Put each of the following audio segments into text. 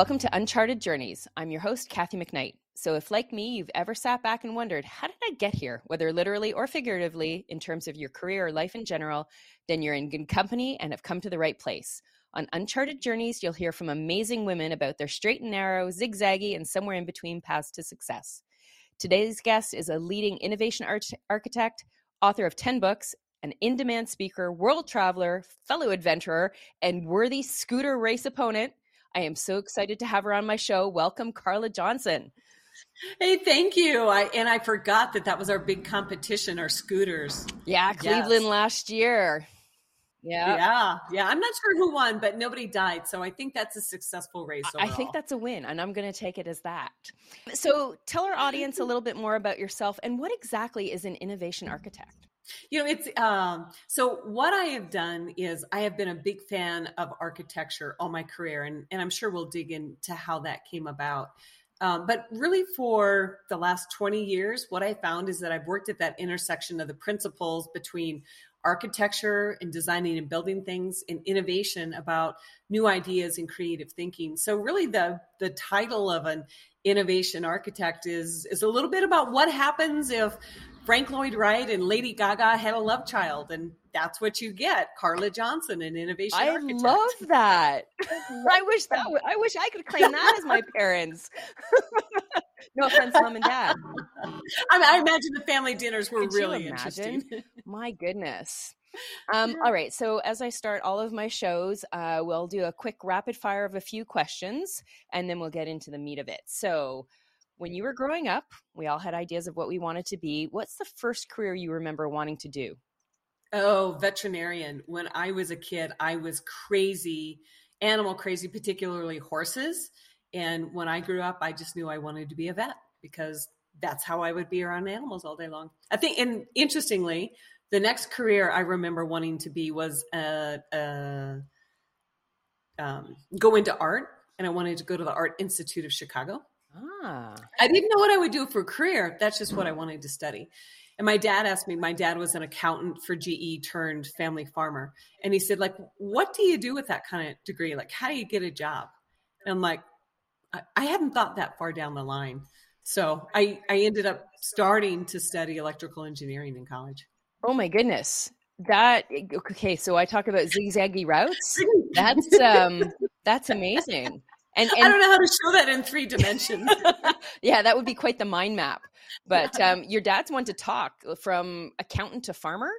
Welcome to Uncharted Journeys. I'm your host, Kathy McKnight. So, if like me, you've ever sat back and wondered, how did I get here, whether literally or figuratively, in terms of your career or life in general, then you're in good company and have come to the right place. On Uncharted Journeys, you'll hear from amazing women about their straight and narrow, zigzaggy, and somewhere in between paths to success. Today's guest is a leading innovation arch- architect, author of 10 books, an in demand speaker, world traveler, fellow adventurer, and worthy scooter race opponent. I am so excited to have her on my show. Welcome, Carla Johnson. Hey, thank you. I and I forgot that that was our big competition, our scooters. Yeah, Cleveland yes. last year. Yeah. Yeah. Yeah. I'm not sure who won, but nobody died. So I think that's a successful race. Overall. I think that's a win, and I'm going to take it as that. So tell our audience a little bit more about yourself and what exactly is an innovation architect? You know, it's um, so what I have done is I have been a big fan of architecture all my career, and, and I'm sure we'll dig into how that came about. Um, but really, for the last 20 years, what I found is that I've worked at that intersection of the principles between architecture and designing and building things and innovation about new ideas and creative thinking. So really the the title of an innovation architect is is a little bit about what happens if Frank Lloyd Wright and Lady Gaga had a love child and that's what you get carla johnson an innovation i architect. love that i wish that i wish i could claim that as my parents no offense mom and dad I, I imagine the family dinners were Could really interesting my goodness um, all right. So, as I start all of my shows, uh, we'll do a quick rapid fire of a few questions and then we'll get into the meat of it. So, when you were growing up, we all had ideas of what we wanted to be. What's the first career you remember wanting to do? Oh, veterinarian. When I was a kid, I was crazy, animal crazy, particularly horses. And when I grew up, I just knew I wanted to be a vet because that's how I would be around animals all day long. I think, and interestingly, the next career I remember wanting to be was uh, uh, um, go into art, and I wanted to go to the Art Institute of Chicago. Ah. I didn't know what I would do for a career. That's just what I wanted to study. And my dad asked me, my dad was an accountant for GE turned family farmer. And he said, like, what do you do with that kind of degree? Like, how do you get a job? And I'm like, I, I hadn't thought that far down the line. So I, I ended up starting to study electrical engineering in college. Oh my goodness. That okay, so I talk about zigzaggy routes. That's um that's amazing. And, and, I don't know how to show that in three dimensions. yeah, that would be quite the mind map. But um, your dad's one to talk from accountant to farmer.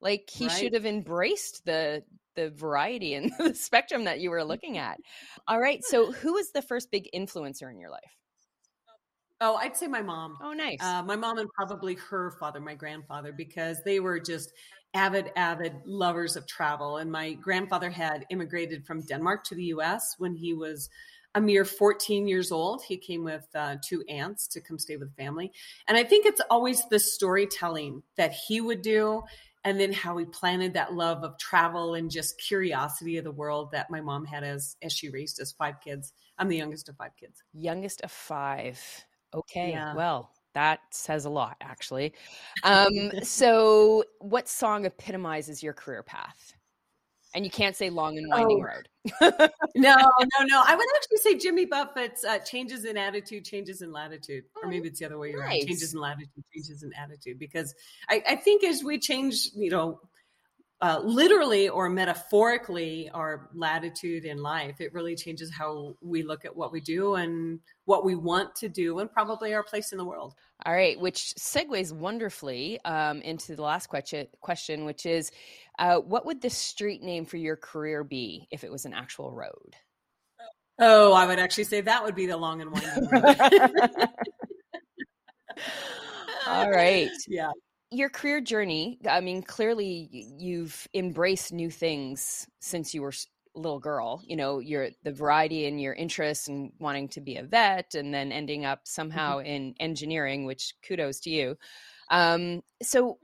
Like he right. should have embraced the the variety and the spectrum that you were looking at. All right. So who was the first big influencer in your life? Oh, I'd say my mom. Oh, nice. Uh, my mom and probably her father, my grandfather, because they were just avid, avid lovers of travel. And my grandfather had immigrated from Denmark to the US when he was a mere 14 years old. He came with uh, two aunts to come stay with the family. And I think it's always the storytelling that he would do and then how he planted that love of travel and just curiosity of the world that my mom had as as she raised us five kids. I'm the youngest of five kids. Youngest of five. Okay. Yeah. Well, that says a lot actually. Um, so what song epitomizes your career path? And you can't say long and winding oh. road. no, no, no. I would actually say Jimmy Buffett's uh, changes in attitude, changes in latitude, or oh, maybe it's the other way nice. around: changes in latitude, changes in attitude. Because I, I think as we change, you know, uh, literally or metaphorically our latitude in life. It really changes how we look at what we do and what we want to do, and probably our place in the world. All right, which segues wonderfully um, into the last question, question which is uh, what would the street name for your career be if it was an actual road? Oh, I would actually say that would be the long and winding road. All right. Yeah your career journey i mean clearly you've embraced new things since you were a little girl you know your the variety in your interests and wanting to be a vet and then ending up somehow mm-hmm. in engineering which kudos to you um so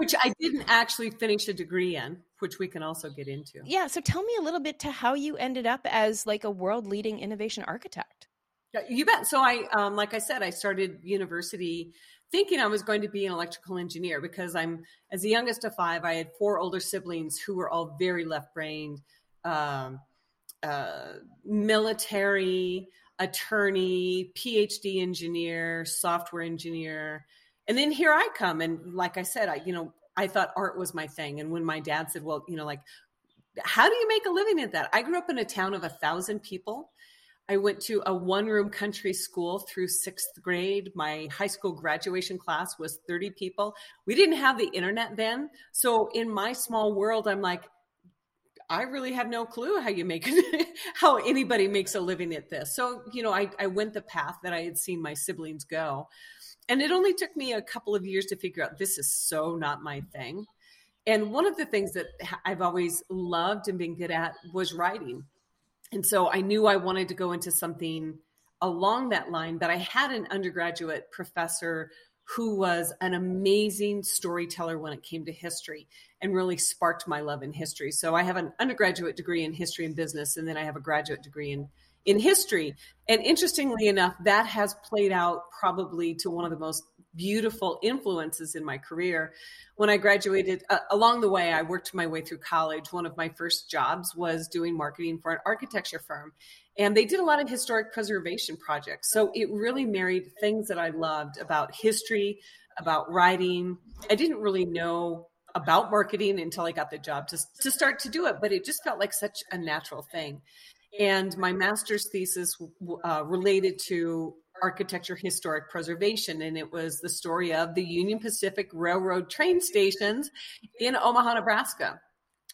which i didn't actually finish a degree in which we can also get into yeah so tell me a little bit to how you ended up as like a world leading innovation architect yeah, you bet. So I, um, like I said, I started university thinking I was going to be an electrical engineer because I'm, as the youngest of five, I had four older siblings who were all very left brained, um, uh, military, attorney, PhD engineer, software engineer. And then here I come. And like I said, I, you know, I thought art was my thing. And when my dad said, well, you know, like, how do you make a living at that? I grew up in a town of a thousand people. I went to a one room country school through sixth grade. My high school graduation class was 30 people. We didn't have the internet then. So in my small world, I'm like, I really have no clue how you make it, how anybody makes a living at this. So, you know, I, I went the path that I had seen my siblings go. And it only took me a couple of years to figure out this is so not my thing. And one of the things that I've always loved and been good at was writing. And so I knew I wanted to go into something along that line, but I had an undergraduate professor who was an amazing storyteller when it came to history and really sparked my love in history. So I have an undergraduate degree in history and business, and then I have a graduate degree in in history. And interestingly enough, that has played out probably to one of the most beautiful influences in my career. When I graduated, uh, along the way, I worked my way through college. One of my first jobs was doing marketing for an architecture firm. And they did a lot of historic preservation projects. So it really married things that I loved about history, about writing. I didn't really know about marketing until I got the job to, to start to do it, but it just felt like such a natural thing. And my master's thesis uh, related to architecture historic preservation. And it was the story of the Union Pacific Railroad train stations in Omaha, Nebraska.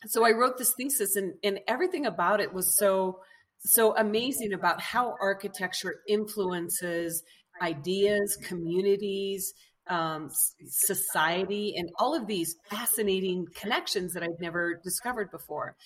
So I wrote this thesis and, and everything about it was so, so amazing about how architecture influences ideas, communities, um, society, and all of these fascinating connections that I've never discovered before.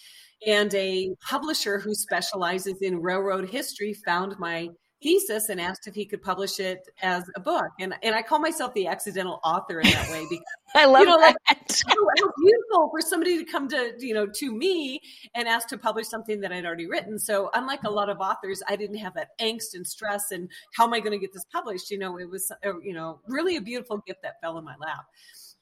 And a publisher who specializes in railroad history found my thesis and asked if he could publish it as a book. And and I call myself the accidental author in that way because I love you know, that. Like, how beautiful for somebody to come to you know to me and ask to publish something that I'd already written. So unlike a lot of authors, I didn't have that angst and stress and how am I going to get this published? You know, it was uh, you know really a beautiful gift that fell in my lap.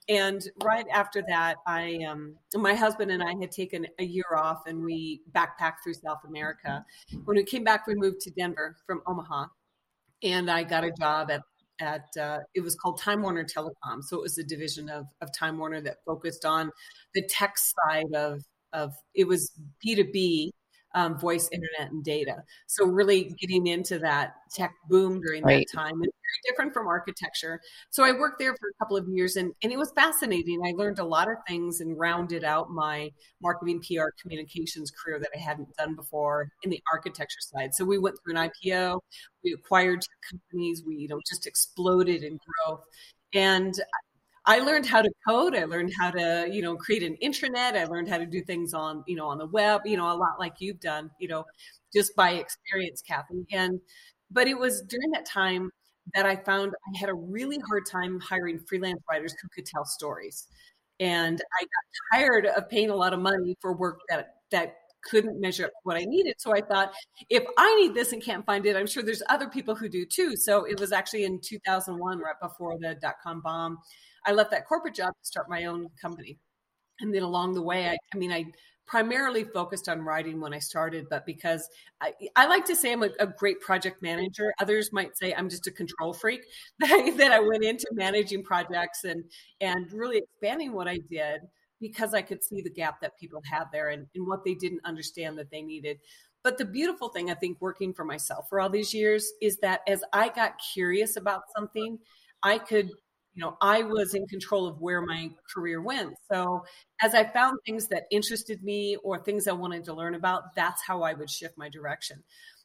And right after that, I um, my husband and I had taken a year off, and we backpacked through South America. When we came back, we moved to Denver from Omaha, and I got a job at at uh, it was called Time Warner Telecom. So it was a division of of Time Warner that focused on the tech side of of it was B two B um, voice, internet, and data. So really getting into that tech boom during right. that time and very different from architecture. So I worked there for a couple of years and, and it was fascinating. I learned a lot of things and rounded out my marketing, PR, communications career that I hadn't done before in the architecture side. So we went through an IPO, we acquired companies, we you know just exploded in growth. And I learned how to code. I learned how to, you know, create an intranet. I learned how to do things on, you know, on the web, you know, a lot like you've done, you know, just by experience, Kathy. And, but it was during that time that I found I had a really hard time hiring freelance writers who could tell stories. And I got tired of paying a lot of money for work that, that couldn't measure what I needed. So I thought, if I need this and can't find it, I'm sure there's other people who do too. So it was actually in 2001, right before the dot com bomb. I left that corporate job to start my own company. And then along the way, I, I mean, I primarily focused on writing when I started, but because I, I like to say I'm a, a, great project manager, others might say I'm just a control freak. That I, went into managing projects and and really expanding what I did because I could see the gap that people had there and, and what they didn't understand that they needed. But the beautiful thing I think working for myself for all these years is that as I got curious about something, I could you know i was in control of where my career went. So as i found things that interested me or things i wanted to learn about that's how i would shift my direction.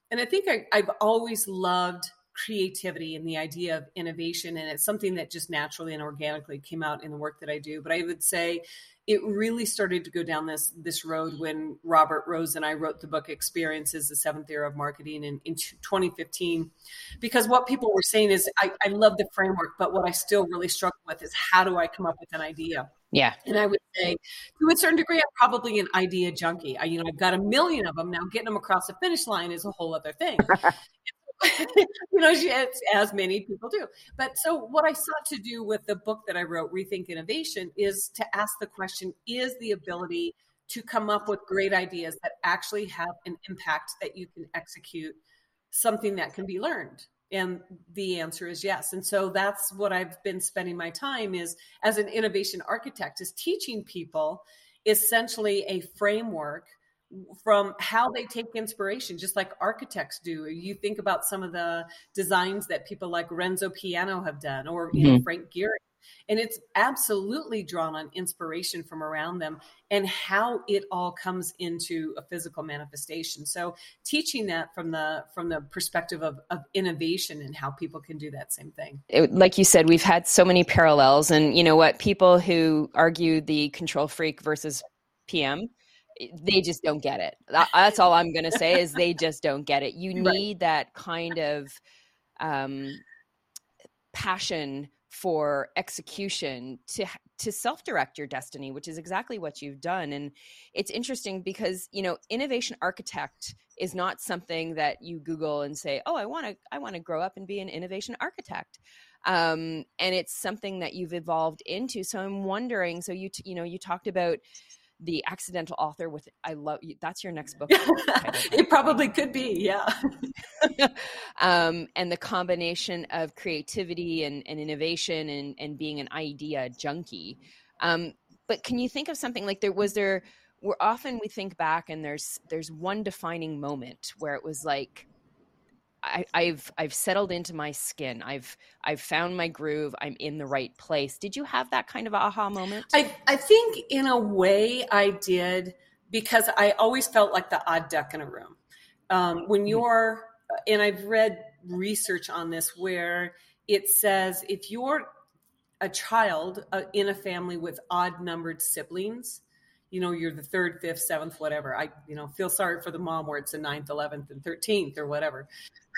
And i think I, i've always loved creativity and the idea of innovation and it's something that just naturally and organically came out in the work that i do but i would say it really started to go down this this road when Robert Rose and I wrote the book Experiences, the Seventh Era of Marketing in, in 2015. Because what people were saying is, I, I love the framework, but what I still really struggle with is how do I come up with an idea? Yeah. And I would say, to a certain degree, I'm probably an idea junkie. I, you know, I've got a million of them now. Getting them across the finish line is a whole other thing. you know, as, as many people do. But so, what I sought to do with the book that I wrote, Rethink Innovation, is to ask the question: Is the ability to come up with great ideas that actually have an impact that you can execute something that can be learned and the answer is yes and so that's what i've been spending my time is as an innovation architect is teaching people essentially a framework from how they take inspiration, just like architects do. You think about some of the designs that people like Renzo Piano have done, or you mm-hmm. know Frank Gehry, and it's absolutely drawn on inspiration from around them and how it all comes into a physical manifestation. So teaching that from the from the perspective of, of innovation and how people can do that same thing. It, like you said, we've had so many parallels, and you know what? People who argue the control freak versus PM they just don't get it. That's all I'm going to say is they just don't get it. You need right. that kind of um, passion for execution to to self-direct your destiny which is exactly what you've done and it's interesting because you know innovation architect is not something that you google and say oh i want to i want to grow up and be an innovation architect um, and it's something that you've evolved into so i'm wondering so you t- you know you talked about the accidental author with i love you that's your next book it probably could be yeah. Um, and the combination of creativity and, and innovation and, and being an idea junkie. Um, but can you think of something like there was there where often we think back and there's there's one defining moment where it was like I, have I've settled into my skin. I've I've found my groove. I'm in the right place. Did you have that kind of aha moment? I I think in a way I did because I always felt like the odd duck in a room. Um, when mm-hmm. you're and I've read research on this where it says if you're a child uh, in a family with odd numbered siblings, you know, you're the third, fifth, seventh, whatever. I, you know, feel sorry for the mom where it's the ninth, 11th, and 13th or whatever.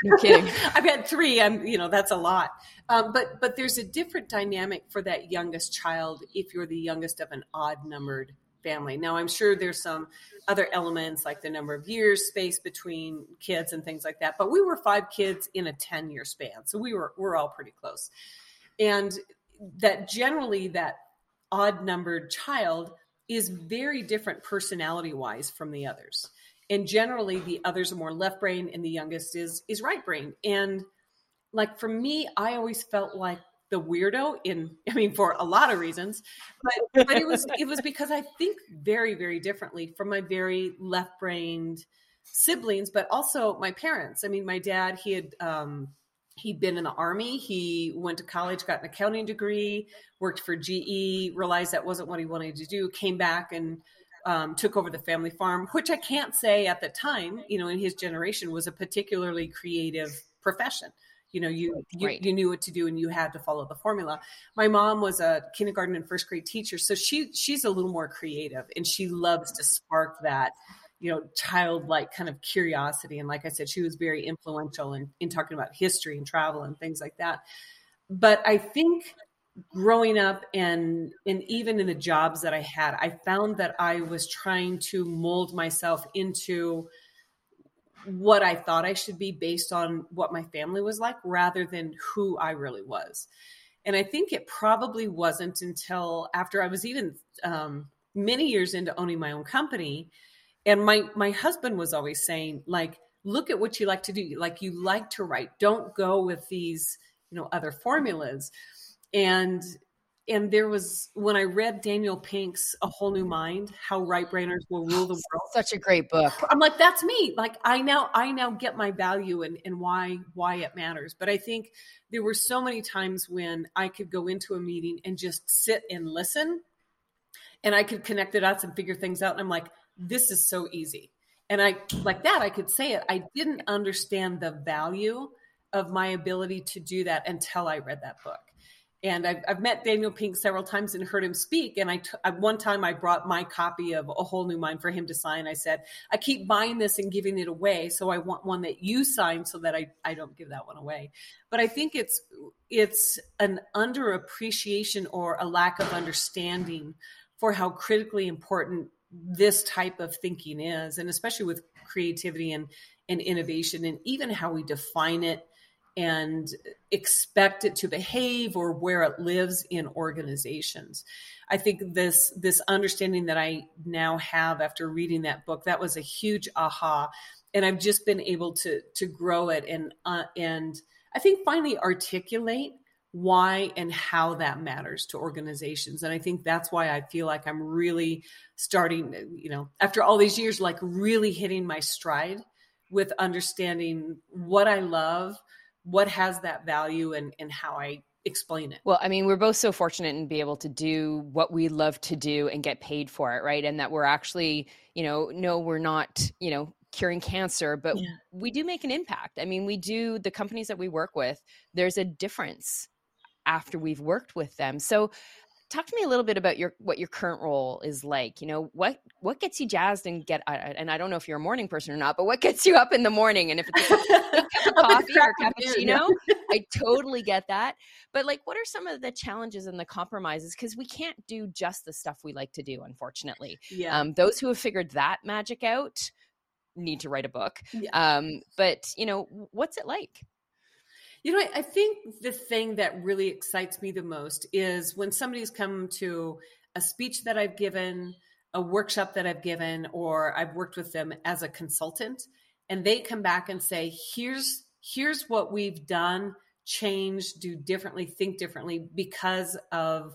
No kidding. I've had three. I'm, you know, that's a lot. Um, but, but there's a different dynamic for that youngest child if you're the youngest of an odd numbered family. Now, I'm sure there's some other elements like the number of years space between kids and things like that. But we were five kids in a 10 year span. So we were, we're all pretty close. And that generally that odd numbered child is very different personality wise from the others. And generally the others are more left brain and the youngest is is right brain. And like for me, I always felt like the weirdo in I mean for a lot of reasons, but but it was it was because I think very very differently from my very left brained siblings, but also my parents. I mean, my dad he had um, he'd been in the army he went to college got an accounting degree worked for ge realized that wasn't what he wanted to do came back and um, took over the family farm which i can't say at the time you know in his generation was a particularly creative profession. You know you you, right. you knew what to do and you had to follow the formula. My mom was a kindergarten and first grade teacher so she she's a little more creative and she loves to spark that you know childlike kind of curiosity. And like i said she was very influential in, in talking about history and travel and things like that. But i think growing up and and even in the jobs that i had i found that i was trying to mold myself into what i thought i should be based on what my family was like rather than who i really was. And i think it probably wasn't until after i was even um, many years into owning my own company and my my husband was always saying like look at what you like to do. Like you like to write. Don't go with these you know other formulas and and there was when i read daniel pink's a whole new mind how right brainers will rule the world such a great book i'm like that's me like i now i now get my value and and why why it matters but i think there were so many times when i could go into a meeting and just sit and listen and i could connect the dots and figure things out and i'm like this is so easy. And I, like that, I could say it. I didn't understand the value of my ability to do that until I read that book. And I've, I've met Daniel Pink several times and heard him speak. And I, t- one time I brought my copy of A Whole New Mind for him to sign. I said, I keep buying this and giving it away. So I want one that you sign so that I, I don't give that one away. But I think it's, it's an underappreciation or a lack of understanding for how critically important this type of thinking is, and especially with creativity and, and innovation, and even how we define it and expect it to behave or where it lives in organizations. I think this this understanding that I now have after reading that book that was a huge aha, and I've just been able to to grow it and uh, and I think finally articulate why and how that matters to organizations. And I think that's why I feel like I'm really starting, you know, after all these years, like really hitting my stride with understanding what I love, what has that value, and, and how I explain it. Well, I mean, we're both so fortunate and be able to do what we love to do and get paid for it, right? And that we're actually, you know, no, we're not, you know, curing cancer, but yeah. we do make an impact. I mean, we do the companies that we work with, there's a difference after we've worked with them. So talk to me a little bit about your what your current role is like you know what what gets you jazzed and get and i don't know if you're a morning person or not but what gets you up in the morning? And if it's a cup of coffee or cappuccino i totally get that. But like what are some of the challenges and the compromises? Because we can't do just the stuff we like to do unfortunately. Yeah. um, those who have figured that magic out need to write a book. Yeah. um, but you know what's it like you know, I, I think the thing that really excites me the most is when somebody's come to a speech that I've given, a workshop that I've given, or I've worked with them as a consultant, and they come back and say, "Here's here's what we've done, change, do differently, think differently because of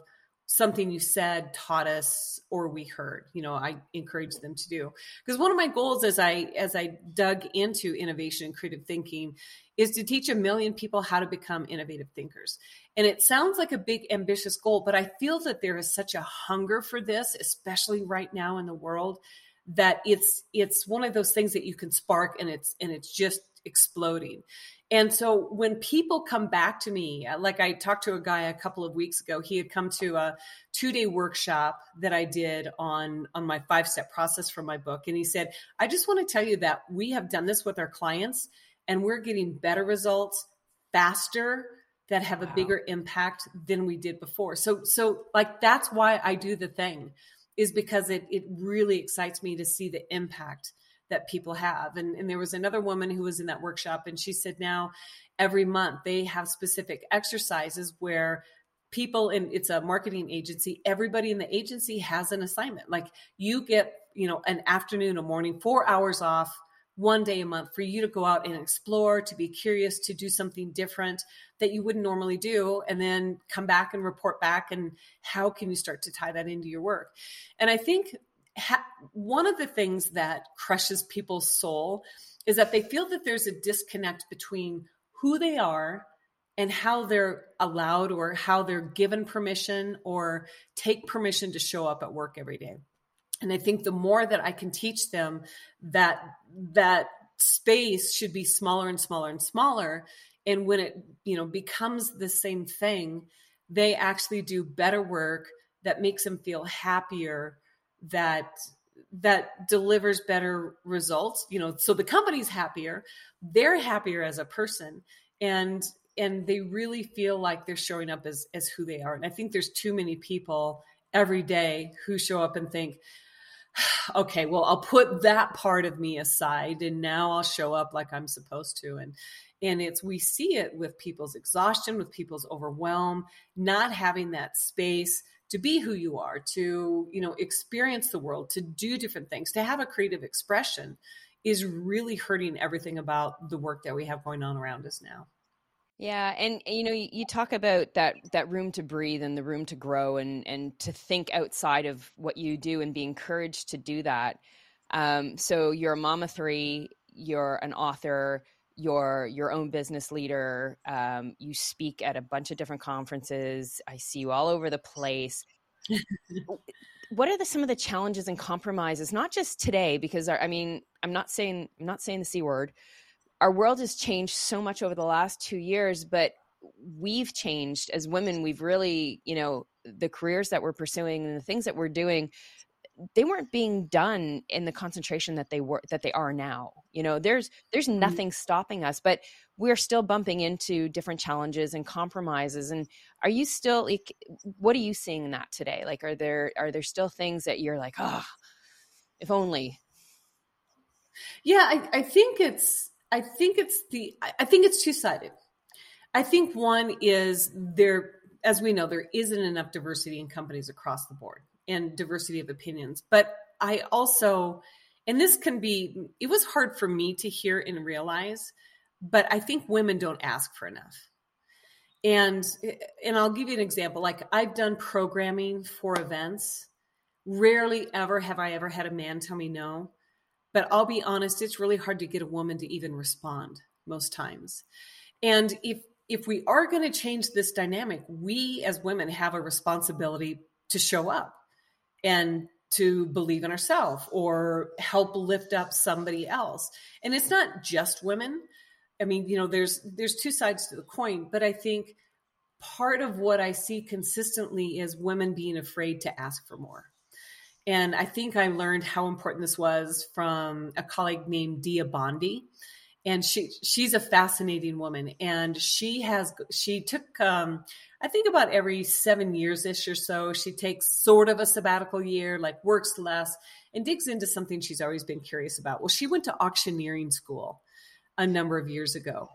something you said taught us or we heard you know i encourage them to do. Because one of my goals as i as i dug into innovation and creative thinking is to teach a million people how to become innovative thinkers. And it sounds like a big ambitious goal but i feel that there is such a hunger for this especially right now in the world that it's it's one of those things that you can spark and it's and it's just exploding and so when people come back to me, uh, like I talked to a guy a couple of weeks ago, he had come to a two day workshop that I did on, on my five step process for my book. And he said, I just want to tell you that we have done this with our clients and we're getting better results faster that have wow. a bigger impact than we did before. So, so like, that's why I do the thing is because it, it really excites me to see the impact that people have. And, and there was another woman who was in that workshop, and she said now every month they have specific exercises where people in it's a marketing agency everybody in the agency has an assignment like you get you know an afternoon a morning four hours off one day a month for you to go out and explore to be curious to do something different that you wouldn't normally do and then come back and report back and how can you start to tie that into your work and i think ha- one of the things that crushes people's soul is that they feel that there's a disconnect between who they are and how they're allowed or how they're given permission or take permission to show up at work every day. And I think the more that I can teach them that that space should be smaller and smaller and smaller and when it you know becomes the same thing they actually do better work that makes them feel happier that that delivers better results you know so the company's happier they're happier as a person and and they really feel like they're showing up as as who they are. And i think there's too many people every day who show up and think okay well i'll put that part of me aside and now i'll show up like i'm supposed to. And and it's we see it with people's exhaustion with people's overwhelm not having that space to be who you are to you know experience the world to do different things to have a creative expression is really hurting everything about the work that we have going on around us now. Yeah and you know you talk about that that room to breathe and the room to grow and and to think outside of what you do and be encouraged to do that. Um, so you're a mama three you're an author you're your own business leader. Um, you speak at a bunch of different conferences. I see you all over the place. what are the, some of the challenges and compromises? Not just today, because our, I mean, I'm not saying I'm not saying the c word. Our world has changed so much over the last two years, but we've changed as women. We've really, you know, the careers that we're pursuing and the things that we're doing they weren't being done in the concentration that they were that they are now you know? There's there's mm-hmm. nothing stopping us but we're still bumping into different challenges and compromises and are you still like what are you seeing in that today? Like are there are there still things that you're like oh if only. Yeah i, I think it's i think it's the i think it's two-sided. I think one is there, as we know, there isn't enough diversity in companies across the board and diversity of opinions. But I also, and this can be, it was hard for me to hear and realize, but I think women don't ask for enough. And and I'll give you an example. Like I've done programming for events. Rarely ever have I ever had a man tell me no. But I'll be honest, it's really hard to get a woman to even respond most times. And if if we are going to change this dynamic, we as women have a responsibility to show up and to believe in ourselves or help lift up somebody else. And it's not just women. I mean, you know, there's there's two sides to the coin, but I think part of what I see consistently is women being afraid to ask for more. And I think I learned how important this was from a colleague named Dia Bondi and she she's a fascinating woman. And she has she took um i think about every seven years ish or so she takes sort of a sabbatical year like works less and digs into something she's always been curious about. Well she went to auctioneering school a number of years ago.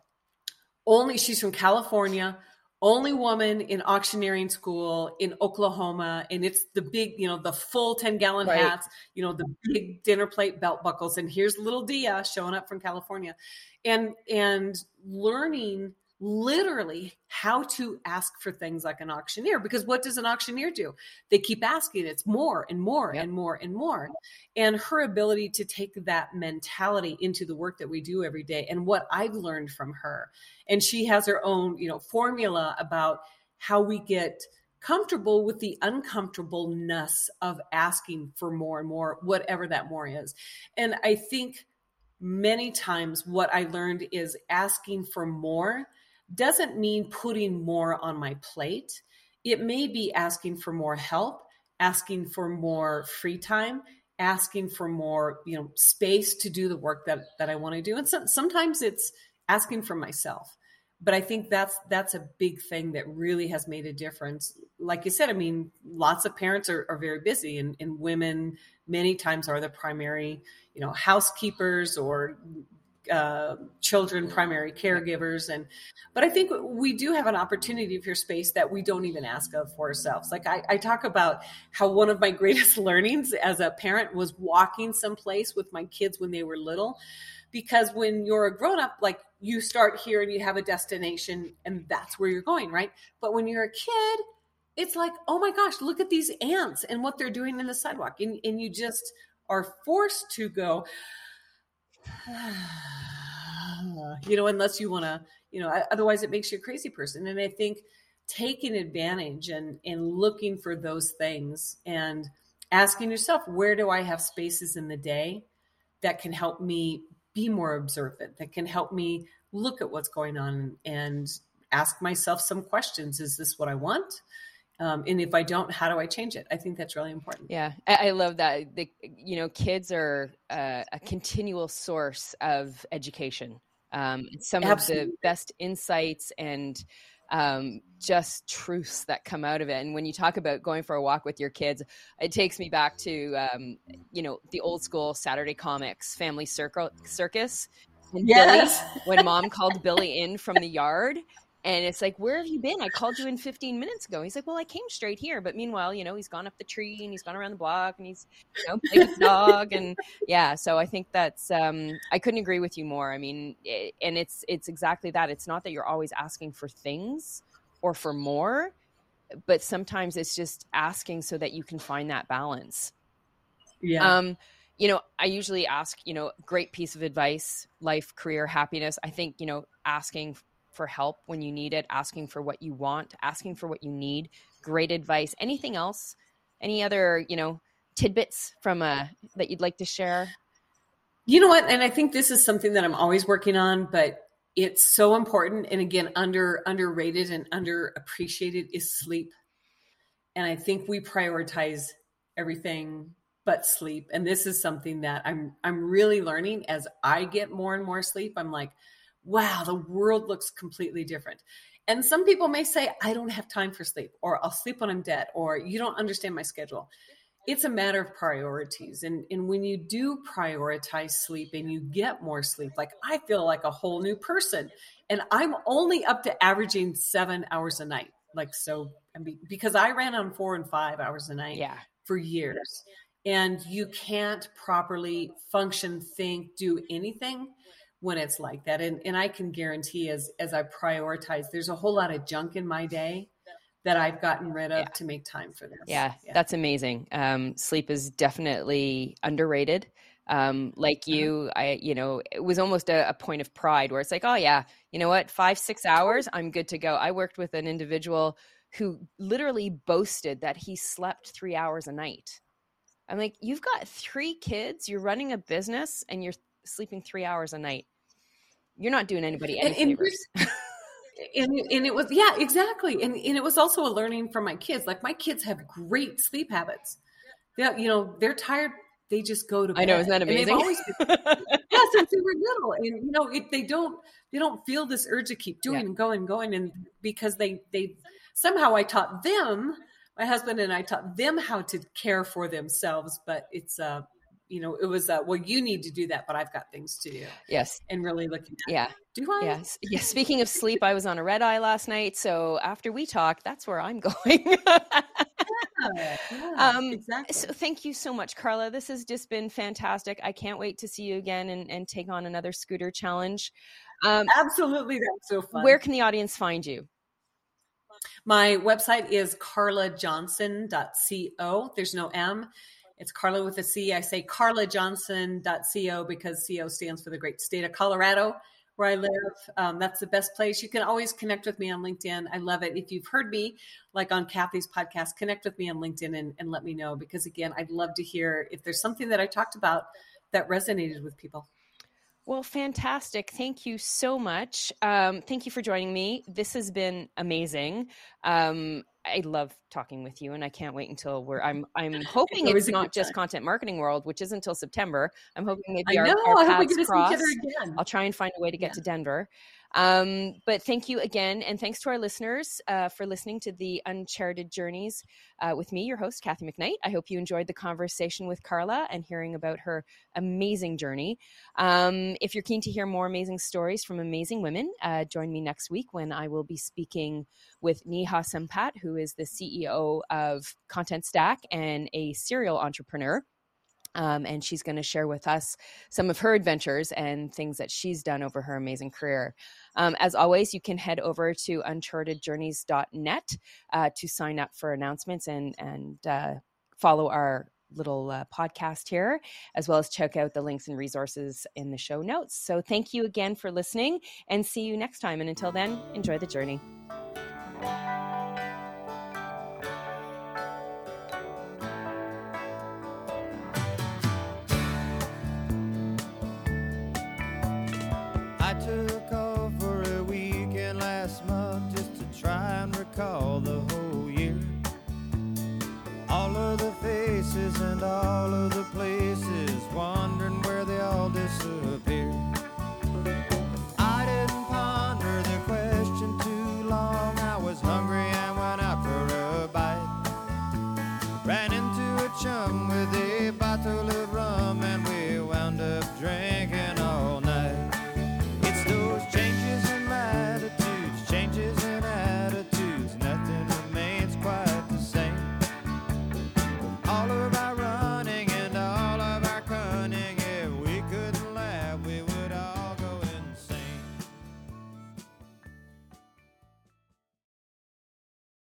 Only she's from california only woman in auctioneering school in Oklahoma. And it's the big, you know, the full 10 gallon right. hats, you know, the big dinner plate belt buckles. And here's little Dia showing up from California and, and learning literally how to ask for things like an auctioneer because what does an auctioneer do? They keep asking. It's more and more yep. and more and more. And her ability to take that mentality into the work that we do every day and what i've learned from her. And she has her own you know formula about how we get comfortable with the uncomfortableness of asking for more and more whatever that more is. And i think many times what i learned is asking for more doesn't mean putting more on my plate. It may be asking for more help, asking for more free time, asking for more, you know, space to do the work that that I want to do. And so, sometimes it's asking for myself. But I think that's that's a big thing that really has made a difference. Like you said, I mean, lots of parents are, are very busy and, and women many times are the primary, you know, housekeepers or uh, children primary caregivers and but i think we do have an opportunity for space that we don't even ask of for ourselves. Like I, I talk about how one of my greatest learnings as a parent was walking someplace with my kids when they were little because when you're a grown up like you start here and you have a destination and that's where you're going right? But when you're a kid it's like oh my gosh look at these ants and what they're doing in the sidewalk. And, and you just are forced to go you know, unless you want to, you know, otherwise it makes you a crazy person. And I think taking advantage and and looking for those things and asking yourself, where do I have spaces in the day that can help me be more observant, that can help me look at what's going on and ask myself some questions. Is this what I want? Um, and if i don't how do i change it i think that's really important yeah i, I love that the, you know kids are uh, a continual source of education um, some Absolutely. of the best insights and um, just truths that come out of it. And when you talk about going for a walk with your kids, it takes me back to um, you know the old school Saturday comics, Family Circle Circus. And yes. Billy, when mom called Billy in from the yard and it's like, where have you been? I called you in 15 minutes ago. He's like, well, I came straight here. But meanwhile, you know, he's gone up the tree and he's gone around the block and he's, you know, playing with the dog. And yeah, so I think that's, um, I couldn't agree with you more. I mean, it, and it's, it's exactly that. It's not that you're always asking for things or for more, but sometimes it's just asking so that you can find that balance. Yeah. Um, you know, I usually ask, you know, great piece of advice, life, career, happiness. I think, you know, asking for help when you need it, asking for what you want, asking for what you need. Great advice. Anything else? Any other, you know, tidbits from uh that you'd like to share? You know what? And I think this is something that I'm always working on, but it's so important and again under underrated and underappreciated is sleep. And I think we prioritize everything but sleep. And this is something that I'm I'm really learning as I get more and more sleep. I'm like, wow, the world looks completely different. And some people may say, I don't have time for sleep, or I'll sleep when I'm dead, or you don't understand my schedule. it's a matter of priorities. And, and when you do prioritize sleep and you get more sleep, like I feel like a whole new person. And I'm only up to averaging seven hours a night. Like, so, because I ran on four and five hours a night yeah. for years. And you can't properly function, think, do anything when it's like that. And, and I can guarantee as, as I prioritize, there's a whole lot of junk in my day that I've gotten rid of yeah. to make time for this. Yeah, yeah. that's amazing. Um, sleep is definitely underrated. Um, like uh-huh. you, I, you know, it was almost a, a, point of pride where it's like, oh yeah, you know what, five, six hours, I'm good to go. I worked with an individual who literally boasted that he slept three hours a night. I'm like, you've got three kids, you're running a business, and you're sleeping three hours a night. You're not doing anybody any and, favors. And and, and it was yeah exactly and, and it was also a learning from my kids like my kids have great sleep habits yeah you know they're tired they just go to bed. I know, isn't that amazing? Always been, yeah, since they were little, and you know, if they don't, they don't feel this urge to keep doing yeah. and going and going, and because they they somehow I taught them, my husband and I taught them how to care for themselves, but it's uh you know, it was uh, well, you need to do that, but I've got things to do. Yes, and really looking. At yeah. It. Do I? Yes. Yeah. Speaking of sleep, I was on a red eye last night, so after we talk, that's where I'm going. yeah, um, exactly. So thank you so much, Carla. This has just been fantastic. I can't wait to see you again and, and take on another scooter challenge. Um, Absolutely, that's so fun. Where can the audience find you? My website is carlajohnson.co. There's no M. It's Carla with a C. I say carlajohnson.co because CO stands for the great state of Colorado, where I live. Um, that's the best place. You can always connect with me on LinkedIn. I love it. If you've heard me, like on Kathy's podcast, connect with me on LinkedIn and, and let me know because, again, I'd love to hear if there's something that I talked about that resonated with people. Well, fantastic. Thank you so much. Um, thank you for joining me. This has been amazing. Um, I love talking with you, and I can't wait until we're. I'm. I'm hoping it's, it's not just content marketing world, which is until September. I'm hoping maybe our, our paths cross. I'll try and find a way to get yeah. to Denver. Um, but thank you again, and thanks to our listeners uh, for listening to the Uncharted Journeys uh, with me, your host, Kathy McKnight. I hope you enjoyed the conversation with Carla and hearing about her amazing journey. Um, if you're keen to hear more amazing stories from amazing women, uh, join me next week when I will be speaking with Neha Sampat, who is the CEO of Contentstack and a serial entrepreneur. Um, and she's going to share with us some of her adventures and things that she's done over her amazing career. Um, as always, you can head over to unchartedjourneys.net uh, to sign up for announcements and and uh, follow our little uh, podcast here, as well as check out the links and resources in the show notes. So, thank you again for listening, and see you next time. And until then, enjoy the journey. And all of the places, wondering where they all disappeared.